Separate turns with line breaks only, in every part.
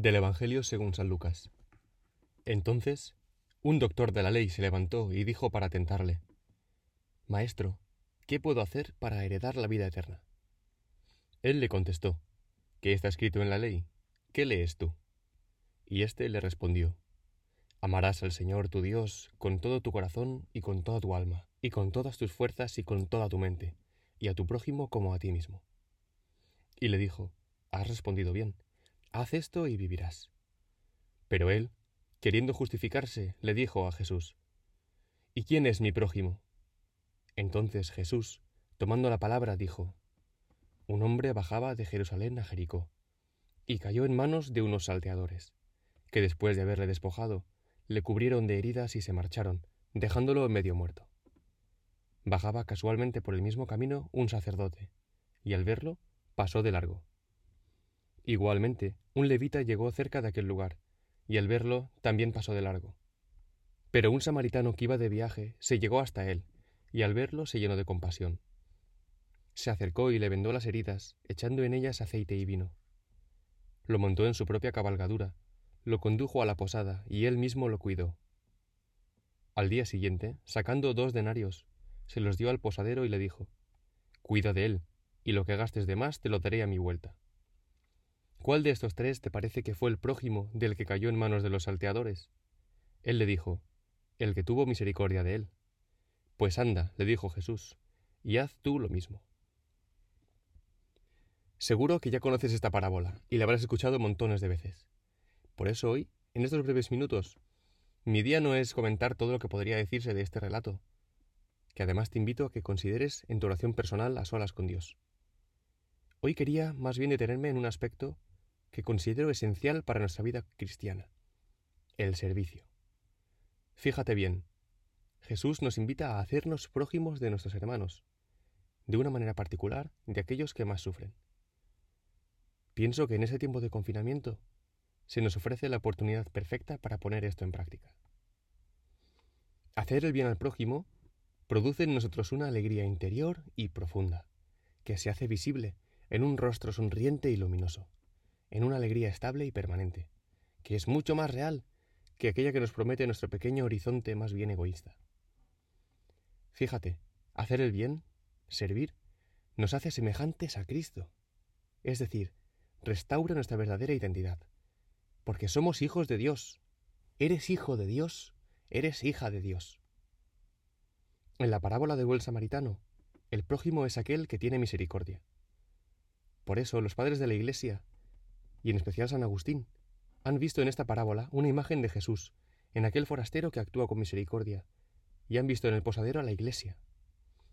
Del Evangelio según San Lucas. Entonces, un doctor de la ley se levantó y dijo para tentarle, Maestro, ¿qué puedo hacer para heredar la vida eterna? Él le contestó, ¿qué está escrito en la ley? ¿Qué lees tú? Y éste le respondió, Amarás al Señor tu Dios con todo tu corazón y con toda tu alma, y con todas tus fuerzas y con toda tu mente, y a tu prójimo como a ti mismo. Y le dijo, Has respondido bien haz esto y vivirás. Pero él, queriendo justificarse, le dijo a Jesús, ¿Y quién es mi prójimo? Entonces Jesús, tomando la palabra, dijo, Un hombre bajaba de Jerusalén a Jericó, y cayó en manos de unos salteadores, que después de haberle despojado, le cubrieron de heridas y se marcharon, dejándolo medio muerto. Bajaba casualmente por el mismo camino un sacerdote, y al verlo pasó de largo. Igualmente, un levita llegó cerca de aquel lugar, y al verlo también pasó de largo. Pero un samaritano que iba de viaje se llegó hasta él, y al verlo se llenó de compasión. Se acercó y le vendó las heridas, echando en ellas aceite y vino. Lo montó en su propia cabalgadura, lo condujo a la posada, y él mismo lo cuidó. Al día siguiente, sacando dos denarios, se los dio al posadero y le dijo Cuida de él, y lo que gastes de más te lo daré a mi vuelta. ¿Cuál de estos tres te parece que fue el prójimo del que cayó en manos de los salteadores? Él le dijo, el que tuvo misericordia de él. Pues anda, le dijo Jesús, y haz tú lo mismo. Seguro que ya conoces esta parábola y la habrás escuchado montones de veces. Por eso hoy, en estos breves minutos, mi día no es comentar todo lo que podría decirse de este relato, que además te invito a que consideres en tu oración personal a solas con Dios. Hoy quería más bien detenerme en un aspecto que considero esencial para nuestra vida cristiana, el servicio. Fíjate bien, Jesús nos invita a hacernos prójimos de nuestros hermanos, de una manera particular de aquellos que más sufren. Pienso que en ese tiempo de confinamiento se nos ofrece la oportunidad perfecta para poner esto en práctica. Hacer el bien al prójimo produce en nosotros una alegría interior y profunda, que se hace visible en un rostro sonriente y luminoso en una alegría estable y permanente, que es mucho más real que aquella que nos promete nuestro pequeño horizonte más bien egoísta. Fíjate, hacer el bien, servir, nos hace semejantes a Cristo, es decir, restaura nuestra verdadera identidad, porque somos hijos de Dios. Eres hijo de Dios, eres hija de Dios. En la parábola del buen samaritano, el prójimo es aquel que tiene misericordia. Por eso los padres de la Iglesia y en especial San Agustín, han visto en esta parábola una imagen de Jesús, en aquel forastero que actúa con misericordia, y han visto en el posadero a la Iglesia,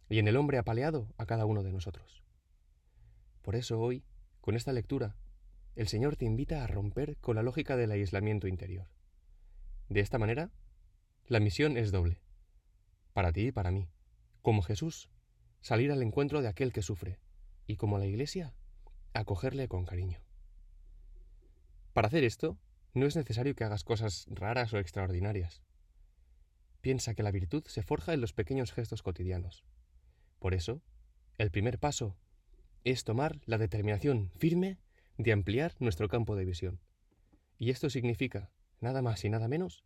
y en el hombre apaleado a cada uno de nosotros. Por eso hoy, con esta lectura, el Señor te invita a romper con la lógica del aislamiento interior. De esta manera, la misión es doble. Para ti y para mí. Como Jesús, salir al encuentro de aquel que sufre, y como la Iglesia, acogerle con cariño. Para hacer esto, no es necesario que hagas cosas raras o extraordinarias. Piensa que la virtud se forja en los pequeños gestos cotidianos. Por eso, el primer paso es tomar la determinación firme de ampliar nuestro campo de visión. Y esto significa, nada más y nada menos,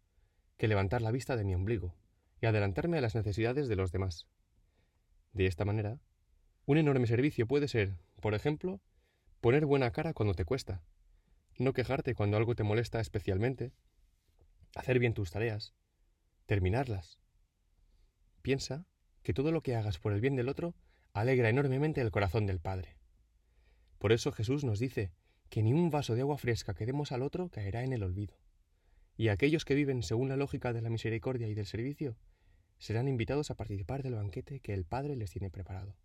que levantar la vista de mi ombligo y adelantarme a las necesidades de los demás. De esta manera, un enorme servicio puede ser, por ejemplo, poner buena cara cuando te cuesta, no quejarte cuando algo te molesta especialmente, hacer bien tus tareas, terminarlas. Piensa que todo lo que hagas por el bien del otro alegra enormemente el corazón del Padre. Por eso Jesús nos dice que ni un vaso de agua fresca que demos al otro caerá en el olvido. Y aquellos que viven según la lógica de la misericordia y del servicio serán invitados a participar del banquete que el Padre les tiene preparado.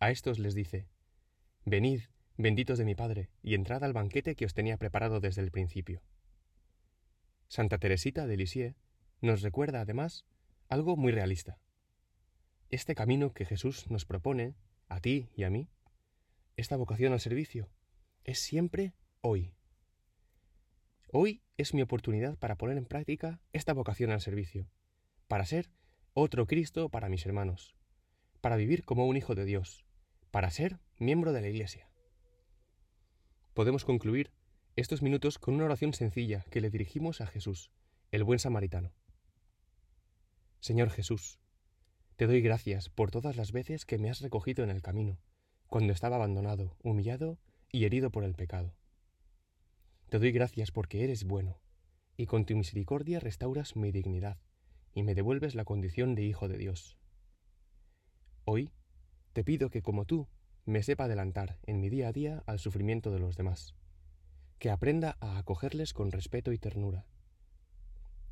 A estos les dice, Venid, benditos de mi Padre, y entrad al banquete que os tenía preparado desde el principio. Santa Teresita de Lisieux nos recuerda, además, algo muy realista. Este camino que Jesús nos propone, a ti y a mí, esta vocación al servicio, es siempre hoy. Hoy es mi oportunidad para poner en práctica esta vocación al servicio, para ser otro Cristo para mis hermanos, para vivir como un hijo de Dios, para ser miembro de la Iglesia podemos concluir estos minutos con una oración sencilla que le dirigimos a Jesús, el buen samaritano. Señor Jesús, te doy gracias por todas las veces que me has recogido en el camino, cuando estaba abandonado, humillado y herido por el pecado. Te doy gracias porque eres bueno, y con tu misericordia restauras mi dignidad, y me devuelves la condición de hijo de Dios. Hoy te pido que como tú me sepa adelantar en mi día a día al sufrimiento de los demás, que aprenda a acogerles con respeto y ternura,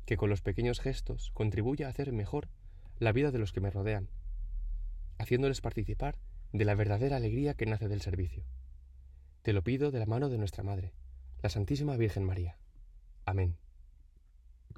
que con los pequeños gestos contribuya a hacer mejor la vida de los que me rodean, haciéndoles participar de la verdadera alegría que nace del servicio. Te lo pido de la mano de nuestra Madre, la Santísima Virgen María. Amén.